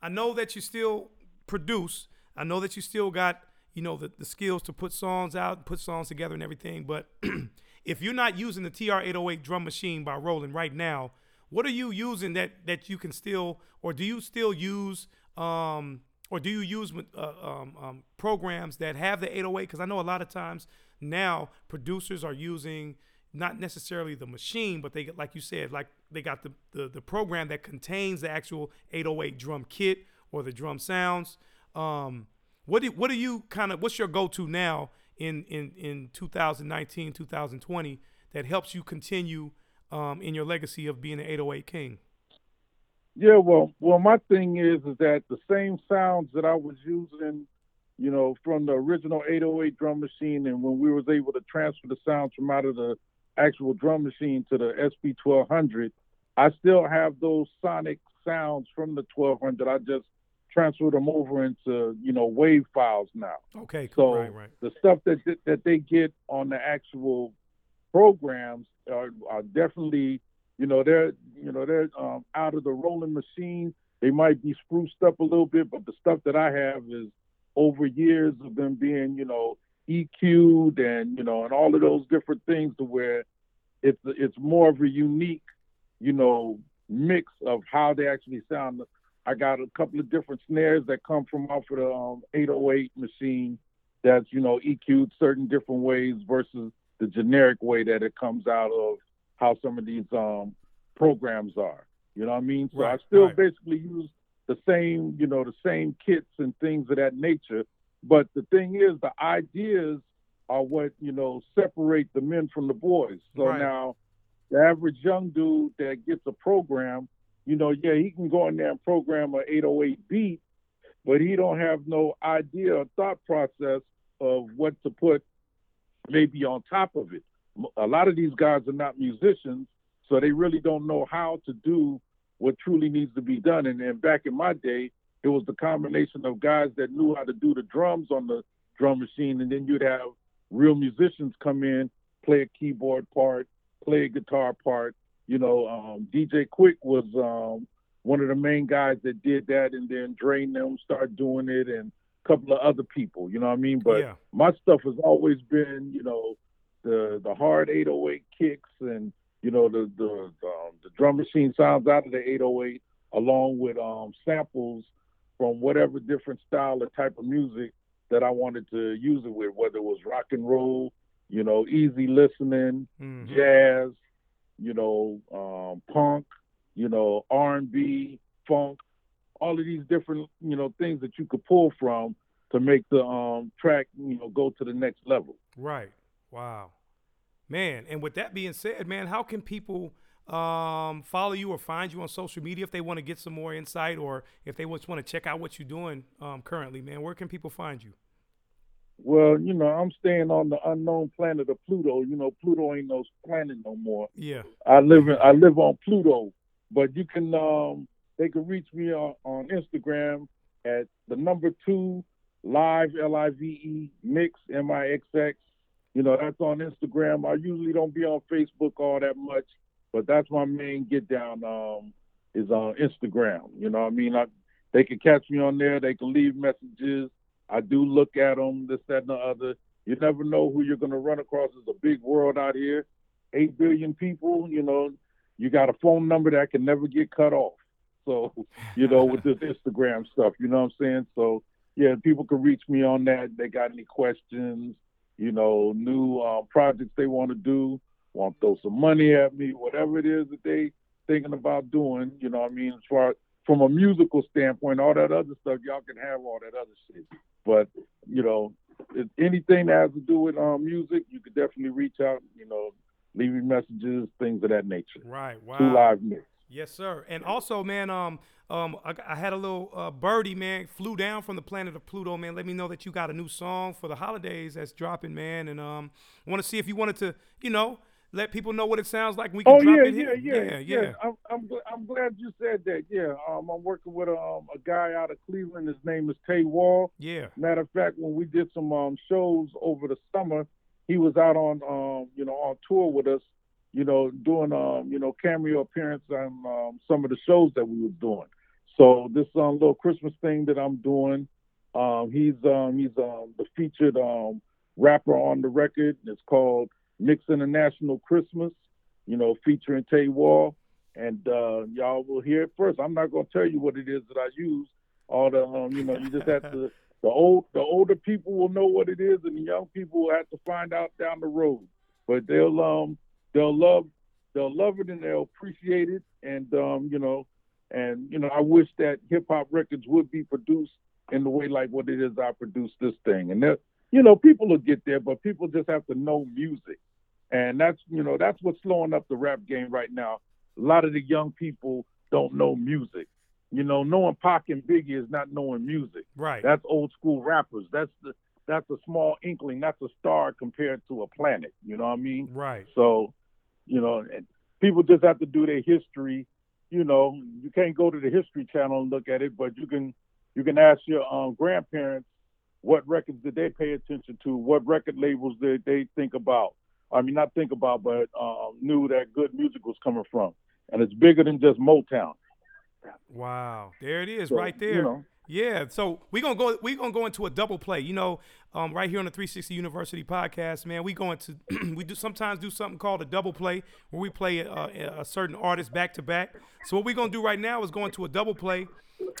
A: I know that you still produce. I know that you still got, you know, the, the skills to put songs out, put songs together and everything. But if you're not using the TR-808 drum machine by Roland right now, what are you using that that you can still, or do you still use, um, or do you use uh, um, um, programs that have the 808? Because I know a lot of times now producers are using not necessarily the machine, but they get like you said, like they got the, the the program that contains the actual 808 drum kit or the drum sounds. Um, what do what do you kind of what's your go to now in in in 2019 2020 that helps you continue um, in your legacy of being an 808 king?
H: Yeah, well, well, my thing is is that the same sounds that I was using, you know, from the original 808 drum machine, and when we was able to transfer the sounds from out of the actual drum machine to the SP 1200, I still have those sonic sounds from the 1200. I just transferred them over into you know wave files now.
A: Okay, cool.
H: So
A: right, right.
H: the stuff that that they get on the actual programs are, are definitely, you know, they're you know they're um, out of the Roland machine. They might be spruced up a little bit, but the stuff that I have is over years of them being, you know, EQ'd and you know, and all of those different things to where it's it's more of a unique, you know, mix of how they actually sound. I got a couple of different snares that come from off of the um, 808 machine that's you know EQ'd certain different ways versus the generic way that it comes out of how some of these um, programs are. You know what I mean? So
A: Right,
H: I still
A: right.
H: basically use the same, you know, the same kits and things of that nature. But the thing is, the ideas are what you know separate the men from the boys. So
A: Right.
H: now, the average young dude that gets a program, you know, yeah, he can go in there and program a 808 beat, but he don't have no idea or thought process of what to put maybe on top of it. A lot of these guys are not musicians, so they really don't know how to do what truly needs to be done. And then back in my day, it was the combination of guys that knew how to do the drums on the drum machine, and then you'd have real musicians come in, play a keyboard part, play a guitar part. You know, um, DJ Quik was um, one of the main guys that did that, and then Drain them started doing it, and a couple of other people. You know what I mean? But
A: Yeah.
H: my stuff has always been, you know, the the hard 808 kicks and you know the the um, the drum machine sounds out of the 808 along with um, samples from whatever different style or type of music that I wanted to use it with, whether it was rock and roll, you know, easy listening,
A: Mhm.
H: jazz, you know, um, punk, you know, R&B, funk, all of these different, you know, things that you could pull from to make the um, track, you know, go to the next level.
A: Right. Wow. Man, and with that being said, man, how can people um, follow you or find you on social media if they want to get some more insight or if they just want to check out what you're doing um, currently, man? Where can people find you?
H: Well, you know, I'm staying on the unknown planet of Pluto. You know, Pluto ain't no planet no more.
A: Yeah.
H: I live in I live on Pluto, but you can um they can reach me on, on Instagram at the number two live L I V E mix M I X X. You know, that's on Instagram. I usually don't be on Facebook all that much, but that's my main get down um is on Instagram. You know what I mean? I, they can catch me on there, they can leave messages. I do look at them, this, that, and the other. You never know who you're going to run across. It's a big world out here. Eight billion people, you know, you got a phone number that can never get cut off. So, you know, with this Instagram stuff, you know what I'm saying? So, yeah, people can reach me on that. They got any questions, you know, new uh, projects they want to do, want to throw some money at me, whatever it is that they thinking about doing, you know what I mean? As far from a musical standpoint, all that other stuff, y'all can have all that other shit. But, you know, if anything that has to do with um, music, you could definitely reach out, you know, leave me messages, things of that nature.
A: Right. Wow.
H: Two live mix.
A: Yes, sir. And also, man, um, um, I, I had a little uh, birdie, man, flew down from the planet of Pluto, man. Let me know that you got a new song for the holidays that's dropping, man. And um, want to see if you wanted to, you know, let people know what it sounds like. We can
H: Oh
A: drop
H: yeah,
A: it
H: yeah,
A: here.
H: yeah,
A: yeah,
H: yeah. I'm I'm, gl- I'm glad you said that. Yeah, um, I'm working with a, um, a guy out of Cleveland. His name is Tay Wall.
A: Yeah.
H: Matter of fact, when we did some um, shows over the summer, he was out on um, you know on tour with us. You know, doing um, you know cameo appearance on um, some of the shows that we were doing. So this um, little Christmas thing that I'm doing, um, he's um, he's um, the featured um, rapper on the record. It's called Mix International Christmas. You know, featuring Tay Wall, and uh, y'all will hear it first. I'm not gonna tell you what it is that I use. All the um, you know, you just have to. The old, the older people will know what it is, and the young people will have to find out down the road. But they'll um, they'll love they'll love it and they'll appreciate it. And um, you know, and you know, I wish that hip hop records would be produced in the way like what it is I produce this thing. And that you know, people will get there, but people just have to know music. And that's you know, that's what's slowing up the rap game right now. A lot of the young people don't know music. You know, knowing Pac and Biggie is not knowing music.
A: Right.
H: That's old school rappers. That's the that's a small inkling. That's a star compared to a planet. You know what I mean?
A: Right.
H: So, you know, people just have to do their history. You know, you can't go to the History Channel and look at it, but you can you can ask your um, grandparents what records did they pay attention to, what record labels did they think about. I mean, not think about, but um, knew that good music was coming from, and it's bigger than just Motown.
A: Wow, there it is,
H: So,
A: right there.
H: you know.
A: Yeah, so we're gonna go. We're gonna go into a double play. You know, um, right here on the 360 University podcast, man. We going to we do sometimes do something called a double play where we play a, a certain artist back to back. So what we're gonna do right now is go into a double play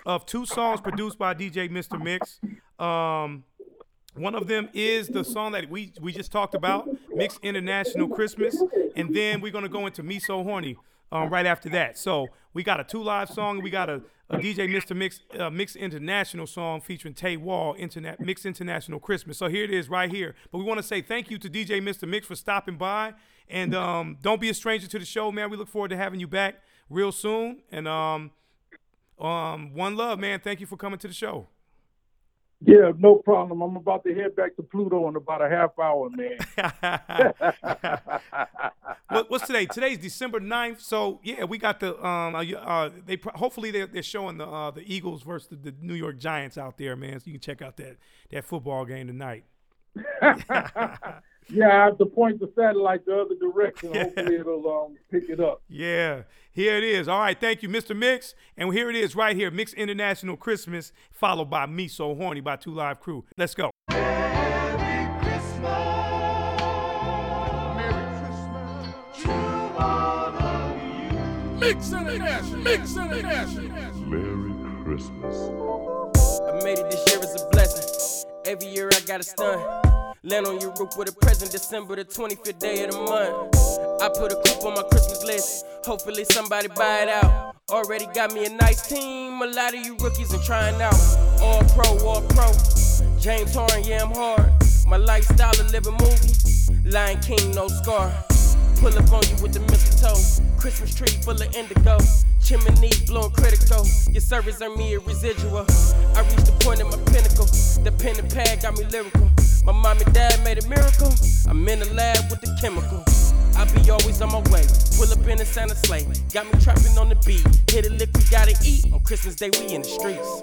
A: of two songs produced by DJ Mr. Mix. Um, one of them is the song that we we just talked about, Mixed International Christmas, and then we're gonna go into Me So Horny um, right after that. So we got a two live song, we got a, a DJ Mr. Mix uh, Mix International song featuring Tay Wall, Internet International Christmas. So here it is right here. But we want to say thank you to DJ Mr. Mix for stopping by, and um, don't be a stranger to the show, man. We look forward to having you back real soon. And um, um, one love, man. Thank you for coming to the show.
H: Yeah, no problem. I'm about to head back to Pluto in about a half hour, man.
A: what, what's today? Today's December 9th. So yeah, we got the um. Uh, uh, they hopefully they're, they're showing the uh, the Eagles versus the, the New York Giants out there, man. So you can check out that that football game tonight.
H: yeah, I have to point the satellite the other direction. Hopefully, it'll um, pick it up.
A: Yeah, here it is. All right, thank you, Mr. Mix. And here it is right here, Mix International Christmas, followed by Me So Horny by Two Live Crew. Let's go. Merry Christmas. Merry Christmas.
M: Mix International. Mix International.
N: Merry Christmas.
O: I made it this year as a blessing. Every year I got a stunt. Land on your roof with a present, December the 25th day of the month. I put a coupe on my Christmas list. Hopefully somebody buy it out. Already got me a nice team. A lot of you rookies are trying out. All pro, all pro. James Horn, yeah, I'm hard. My lifestyle a living movie. Lion King, no scar. Pull up on you with the mistletoe. Christmas tree full of indigo. Chimney blowing critical. Your service earned me a residual. I reached the point of my pinnacle. The pen and pad got me lyrical. My mom and dad made a miracle. I'm in the lab with the chemical. I be always on my way. Pull up in a Santa sleigh. Got me trapping on the beat. Hit a lick, we gotta eat. On Christmas Day, we in the streets.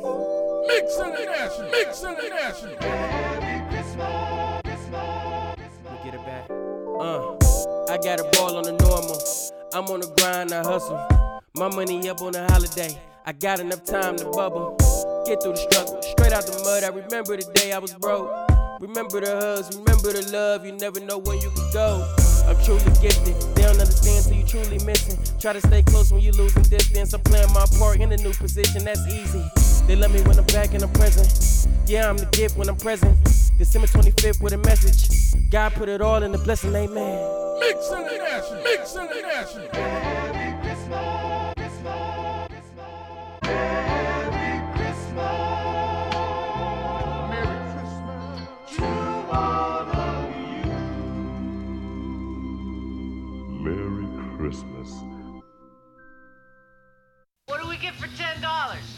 M: Mix International. Mix International.
O: Let me get it back. Uh, I got a ball on the normal. I'm on the grind, I hustle. My money up on a holiday. I got enough time to bubble. Get through the struggle, straight out the mud. I remember the day I was broke. Remember the hugs, remember the love. You never know when you can go. I'm truly gifted. They don't understand till you truly missing. Try to stay close when you losing distance. I'm playing my part in a new position. That's easy. They love me when I'm back and I'm present. Yeah, I'm the gift when I'm present. December 25th with a message. God put it all in the blessing, amen.
M: Mix International. Mix International.
N: Merry
P: for ten dollars?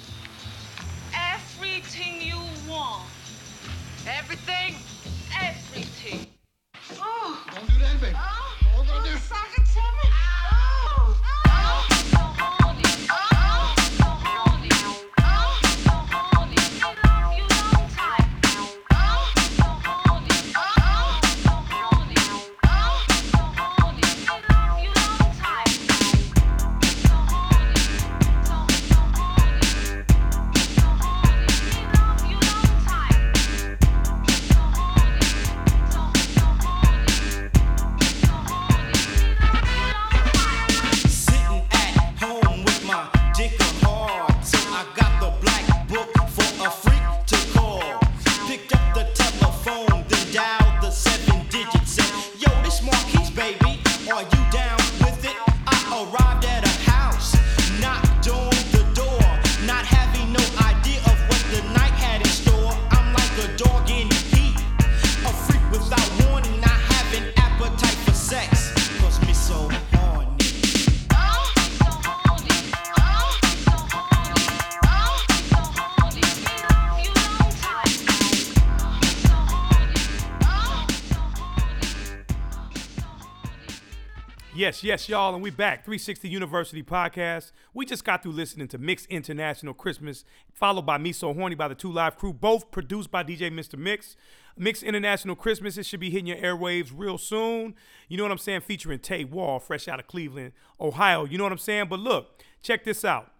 A: Yes, yes, y'all, and we back. 360 University Podcast. We just got through listening to Mix International Christmas, followed by Me So Horny by the Two Live Crew, both produced by DJ Mr. Mix. Mix International Christmas, it should be hitting your airwaves real soon. You know what I'm saying? Featuring Tay Wall, fresh out of Cleveland, Ohio. You know what I'm saying? But look, check this out.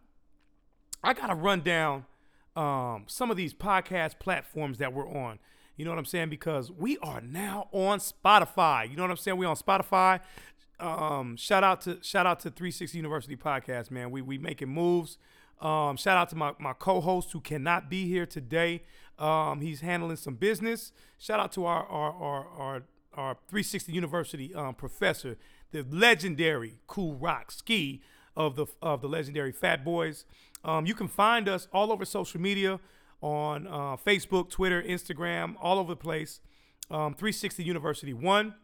A: I gotta run down um, some of these podcast platforms that we're on. You know what I'm saying? Because we are now on Spotify. You know what I'm saying? We're on Spotify. Um, shout out to shout out to 360 University Podcast, man. We we making moves. Um, shout out to my, my co-host who cannot be here today. Um, he's handling some business. Shout out to our our our our, our 360 University um, professor, the legendary Cool Rock Ski of the of the legendary Fat Boys. Um, you can find us all over social media on uh, Facebook, Twitter, Instagram, all over the place. Um, 360 University One.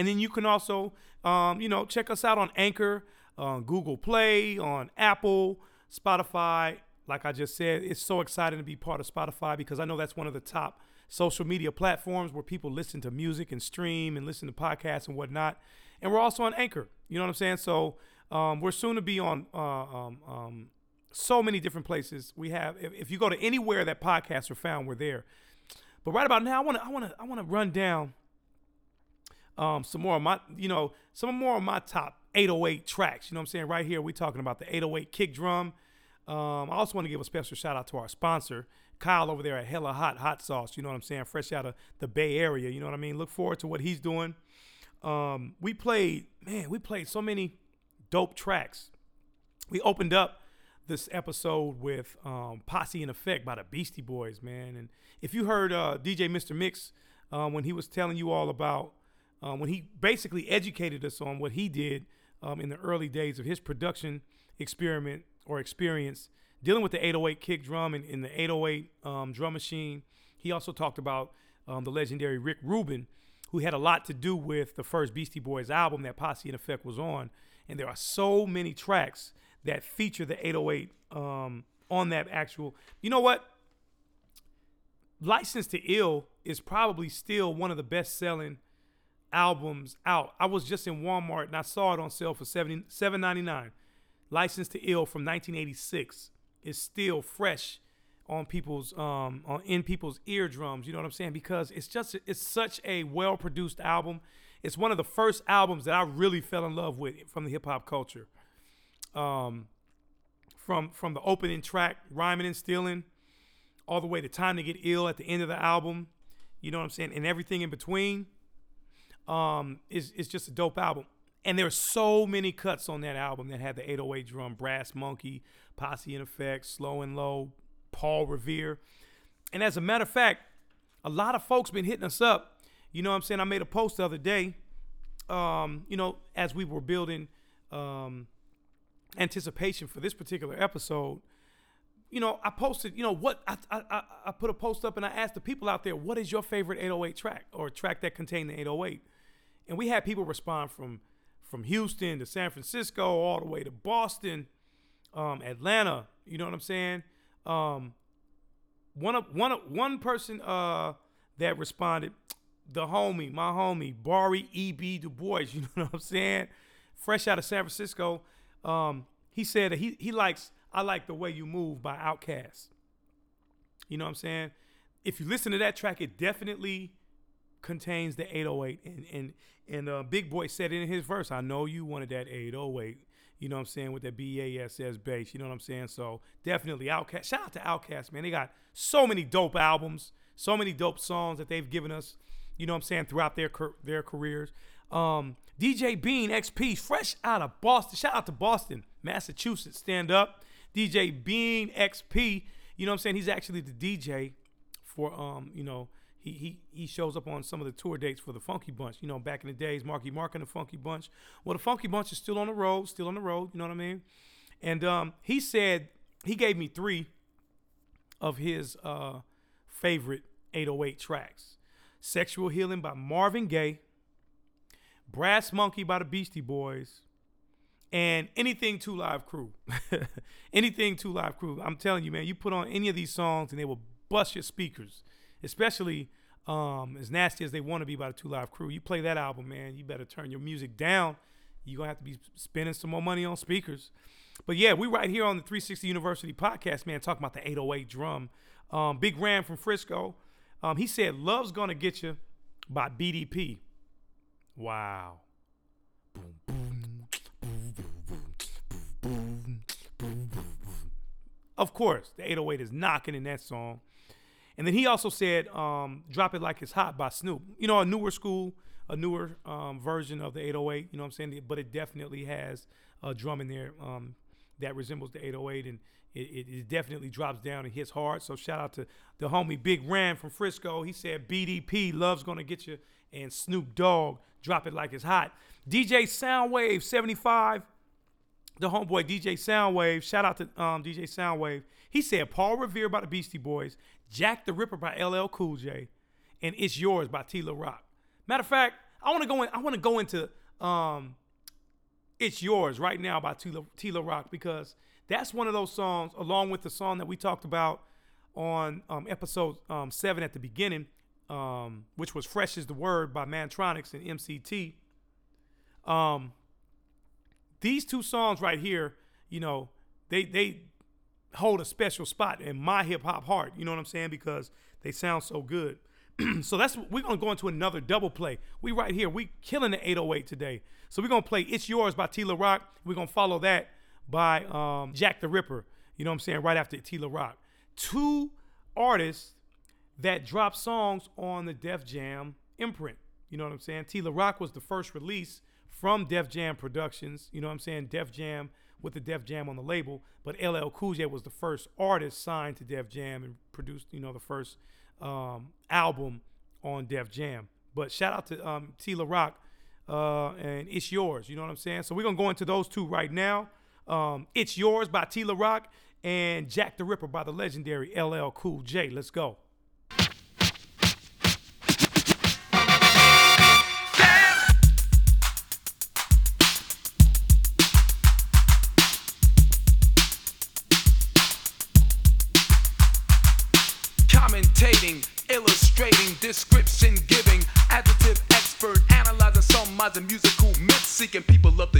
A: And then you can also, um, you know, check us out on Anchor, Google Play, on Apple, Spotify. Like I just said, it's so exciting to be part of Spotify because I know that's one of the top social media platforms where people listen to music and stream and listen to podcasts and whatnot. And we're also on Anchor. You know what I'm saying? So um, we're soon to be on uh, um, um, so many different places. We have, if, if you go to anywhere that podcasts are found, we're there. But right about now, I want to, I want to, I want to run down um, some more of my, you know, some more of my top 808 tracks. You know what I'm saying? Right here, we're talking about the 808 kick drum. Um, I also want to give a special shout out to our sponsor, Kyle over there at Hella Hot Hot Sauce. You know what I'm saying? Fresh out of the Bay Area. You know what I mean? Look forward to what he's doing. Um, we played, man, we played so many dope tracks. We opened up this episode with um, Posse in Effect by the Beastie Boys, man. And if you heard uh, DJ Mr. Mix uh, when he was telling you all about um, when he basically educated us on what he did um, in the early days of his production experiment or experience dealing with the 808 kick drum and, and the 808 um, drum machine. He also talked about um, the legendary Rick Rubin, who had a lot to do with the first Beastie Boys album that Posse in Effect was on. And there are so many tracks that feature the 808 um, on that actual. You know what? License to Ill is probably still one of the best selling albums out. I was just in Walmart and I saw it on sale for 70, $7.99. License to Ill from 1986 is still fresh on people's um on in people's eardrums. You know what I'm saying? Because it's just it's such a well produced album. It's one of the first albums that I really fell in love with from the hip hop culture. Um, from from the opening track, rhyming and stealing, all the way to Time to Get Ill at the end of the album. You know what I'm saying? And everything in between um, is is just a dope album. And there are so many cuts on that album that had the 808 drum, Brass Monkey, Posse in Effect, Slow and Low, Paul Revere. And as a matter of fact, a lot of folks been hitting us up. You know what I'm saying? I made a post the other day, um, you know, as we were building um, anticipation for this particular episode. You know, I posted, you know, what I, I, I put a post up and I asked the people out there, what is your favorite 808 track or track that contained the 808? And we had people respond from from Houston to San Francisco, all the way to Boston, um, Atlanta. You know what I'm saying? Um, one of one of one person uh, that responded, the homie, my homie, Bari E.B. Du Bois. You know what I'm saying? Fresh out of San Francisco. Um, he said he he likes I like the way you move by Outkast. You know what I'm saying? If you listen to that track, it definitely contains the 808 and and and uh, Big Boi said in his verse. I know you wanted that 808. You know what I'm saying with that BASS bass. You know what I'm saying? So definitely Outkast. Shout out to Outkast, man. They got so many dope albums, so many dope songs that they've given us. You know what I'm saying throughout their their careers. Um, DJ Bean XP, fresh out of Boston. Shout out to Boston, Massachusetts. Stand up, DJ Bean XP. You know what I'm saying? He's actually the DJ for um, you know he he he shows up on some of the tour dates for the Funky Bunch. You know, back in the days, Marky Mark and the Funky Bunch. Well, the Funky Bunch is still on the road, still on the road. You know what I mean? And um, he said he gave me three of his uh, favorite 808 tracks: "Sexual Healing" by Marvin Gaye, "Brass Monkey" by the Beastie Boys, and anything Two Live Crew. anything Two Live Crew. I'm telling you, man, you put on any of these songs and they will bust your speakers especially um, as nasty as they want to be by the Two Live Crew. You play that album, man, you better turn your music down. you're gonna have to be spending some more money on speakers. But yeah, we right here on the 360 University podcast, man, talking about the 808 drum. Um, Big Ram from Frisco. Um, he said, Love's Gonna Get You by BDP. Wow. Of course, the 808 is knocking in that song. And then he also said, um, Drop It Like It's Hot by Snoop. You know, a newer school, a newer um, version of the 808, you know what I'm saying? But it definitely has a drum in there um, that resembles the 808 and it, it, it definitely drops down and hits hard. So shout out to the homie Big Ram from Frisco. He said BDP, Love's Gonna Get You, and Snoop Dogg, Drop It Like It's Hot. DJ Soundwave 75, the homeboy DJ Soundwave, shout out to um, DJ Soundwave. He said Paul Revere by the Beastie Boys, Jack the Ripper by LL Cool J, and It's Yours by T La Rock. Matter of fact, I want to go in. I want to go into um, It's Yours right now by T La, Rock because that's one of those songs, along with the song that we talked about on um, episode um, seven at the beginning, um, which was "Fresh Is the Word" by Mantronix and MCT. Um, these two songs right here, you know, they they hold a special spot in my hip hop heart. You know what I'm saying? Because they sound so good. so that's we're gonna go into another double play. We right here, we killing the 808 today. So we're gonna play "It's Yours" by T La Rock. We're gonna follow that by um, Jack the Ripper. You know what I'm saying? Right after T La Rock. Two artists that dropped songs on the Def Jam imprint. You know what I'm saying? T La Rock was the first release from Def Jam Productions. You know what I'm saying? Def Jam with the Def Jam on the label, but LL Cool J was the first artist signed to Def Jam and produced, you know, the first um, album on Def Jam. But shout out to um, T La Rock uh, and It's Yours. You know what I'm saying? So we're gonna go into those two right now. Um, it's Yours by T La Rock and Jack the Ripper by the legendary LL Cool J. Let's go.
Q: Description giving, adjective expert, analyzing, summarizing musical myths, seeking people of the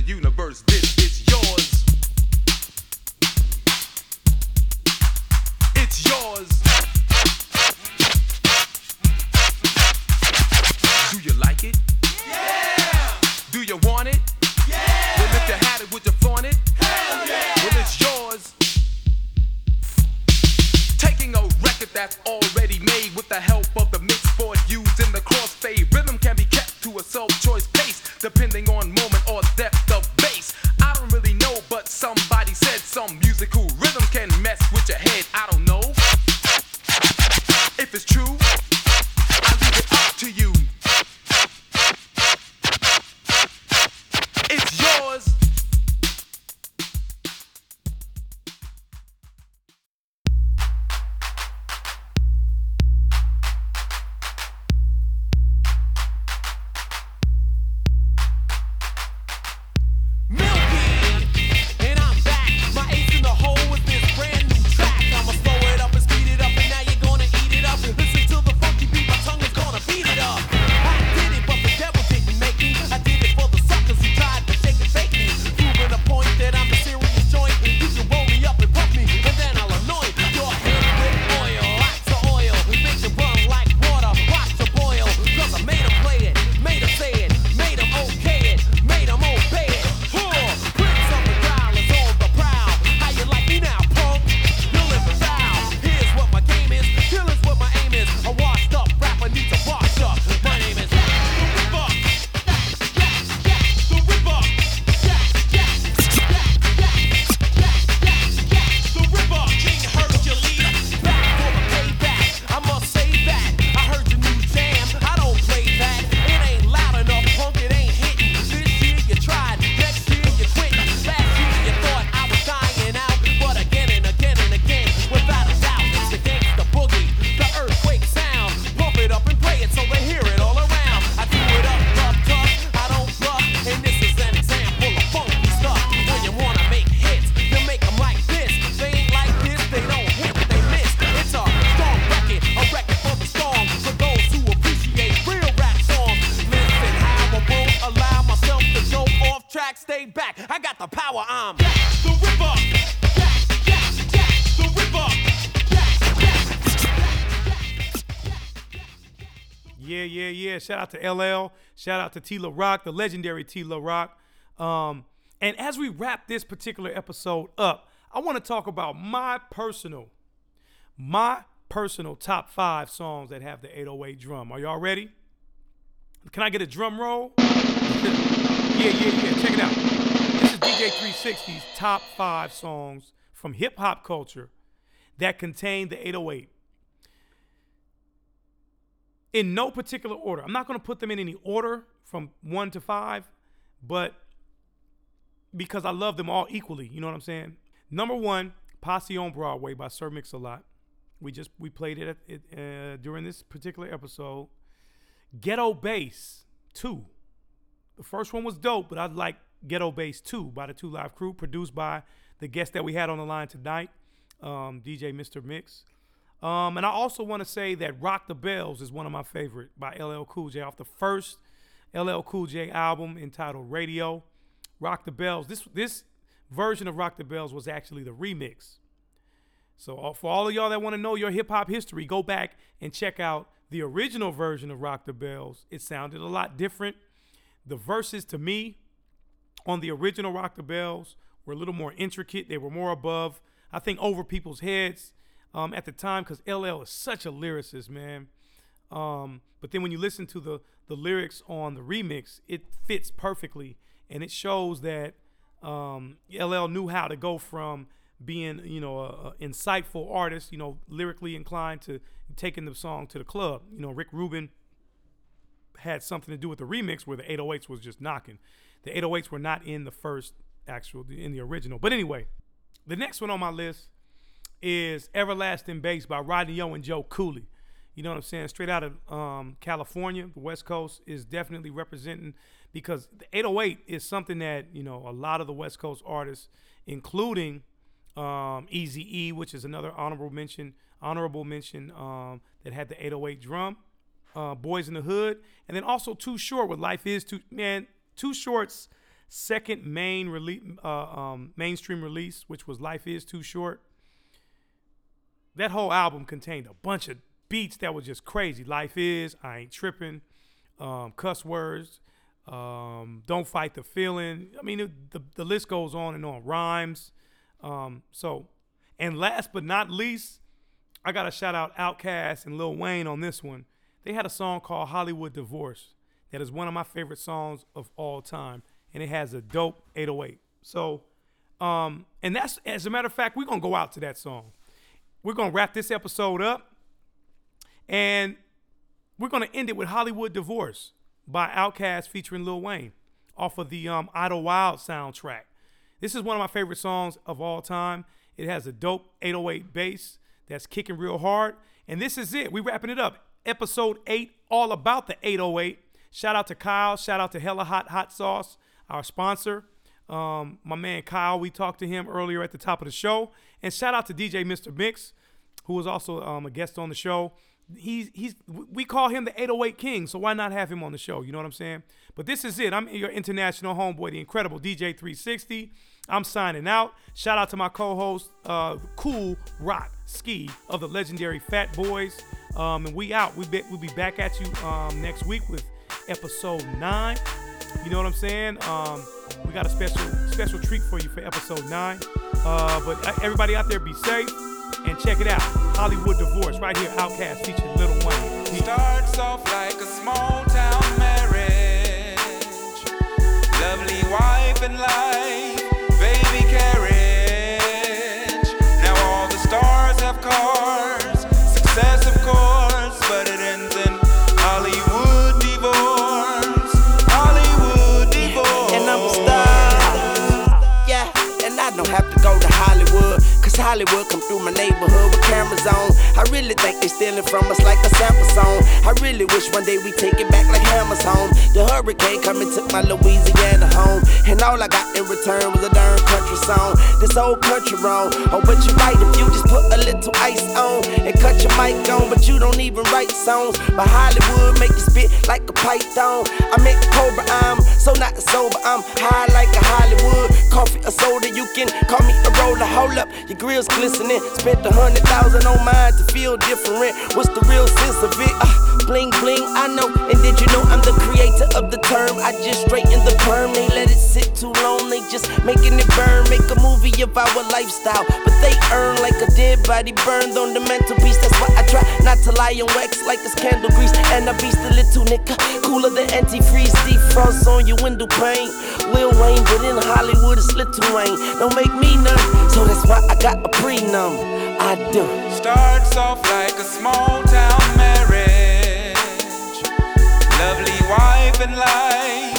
A: Shout out to LL. Shout out to T La Rock, the legendary T La Rock. Um, and as we wrap this particular episode up, I want to talk about my personal, my personal top five songs that have the 808 drum. Are y'all ready? Can I get a drum roll? yeah, yeah, yeah. Check it out. This is DJ 360's top five songs from hip hop culture that contain the 808 in no particular order. I'm not going to put them in any order from one to five, but because I love them all equally. You know what I'm saying? Number one, Posse on Broadway by Sir Mix-a-Lot. We just we played it, at, it uh, during this particular episode. Ghetto Bass two. The first one was dope, but I like Ghetto Bass two by the Two Live Crew, produced by the guest that we had on the line tonight, um, DJ Mr. Mix. Um, and I also want to say that Rock the Bells is one of my favorite by LL Cool J off the first LL Cool J album entitled Radio. Rock the Bells. This this version of Rock the Bells was actually the remix. So uh, for all of y'all that want to know your hip hop history, go back and check out the original version of Rock the Bells. It sounded a lot different. The verses to me on the original Rock the Bells were a little more intricate. They were more above, I think, over people's heads um, at the time because LL is such a lyricist, man. Um, but then when you listen to the the lyrics on the remix, it fits perfectly, and it shows that um, LL knew how to go from being, you know, a, a insightful artist, you know, lyrically inclined to taking the song to the club. You know, Rick Rubin had something to do with the remix where the 808s was just knocking. The 808s were not in the first actual in the original. But anyway, the next one on my list is Everlasting Bass by Rodney O and Joe Cooley. You know what I'm saying? Straight out of um, California, the West Coast is definitely representing because the 808 is something that you know a lot of the West Coast artists, including um, Easy E, which is another honorable mention, honorable mention um, that had the 808 drum. Uh, Boys in the Hood, and then also Too Short with Life Is Too Man. Too Short's second main release, uh, um, mainstream release, which was Life Is Too Short. That whole album contained a bunch of beats that were just crazy. Life is, I ain't tripping, um, cuss words, um, don't fight the feeling. I mean, the the list goes on and on. Rhymes. Um, so, and last but not least, I got to shout out Outkast and Lil Wayne on this one. They had a song called Hollywood Divorce that is one of my favorite songs of all time, and it has a dope 808. So, um, and that's as a matter of fact, we're gonna go out to that song. We're gonna wrap this episode up, and we're gonna end it with Hollywood Divorce by Outkast featuring Lil Wayne off of the um, Idlewild soundtrack. This is one of my favorite songs of all time. It has a dope 808 bass that's kicking real hard. And this is it. We're wrapping it up. Episode 8, all about the 808. Shout out to Kyle. Shout out to Hella Hot Hot Sauce, our sponsor. Um, my man Kyle, we talked to him earlier at the top of the show. And shout out to DJ Mr. Mix, who was also um, a guest on the show. He's he's we call him the 808 King, so why not have him on the show? You know what I'm saying? But this is it. I'm your international homeboy, the incredible DJ 360. I'm signing out. Shout out to my co-host, uh, Cool Rock Ski of the legendary Fat Boys. Um, and we out. We be, we'll be back at you um, next week with episode nine. You know what I'm saying? We got a special special treat for you for episode nine. Uh, but everybody out there, be safe and check it out. Hollywood Divorce right here. Outkast featuring Little Wayne.
R: Starts off like a small town marriage. Lovely wife and life, Hollywood.
S: Come through my neighborhood with cameras on. I really think they stealing from us like a sample song. I really wish one day we take it back like Hammer's home. The hurricane come and took my Louisiana home. And all I got in return was a darn country song. This old country wrong. Oh, but you're right if you just put a little ice on and cut your mic on. But you don't even write songs. But Hollywood make you spit like a python. I make Cobra, I'm so not sober. I'm high like a Hollywood. Coffee or soda, you can call me a roller. Hold up, your grill's glistening. Spent a hundred thousand on mine to feel different. What's the real sense of it? Uh, bling bling, I know. And did you know I'm the creator of the term? I just straighten the perm. They let it sit too long. They just making it burn. Make a movie of our lifestyle, but they earn like a dead body burned on the mantelpiece. That's why I try not to lie on wax like it's candle grease. And I beast a little nigga, cooler than antifreeze. Defrost on your window pane. Lil Wayne, but in Hollywood it's Little Wayne. Don't make me none, so that's why I got a prenum something I do.
R: Starts off like a small town marriage, lovely wife and life.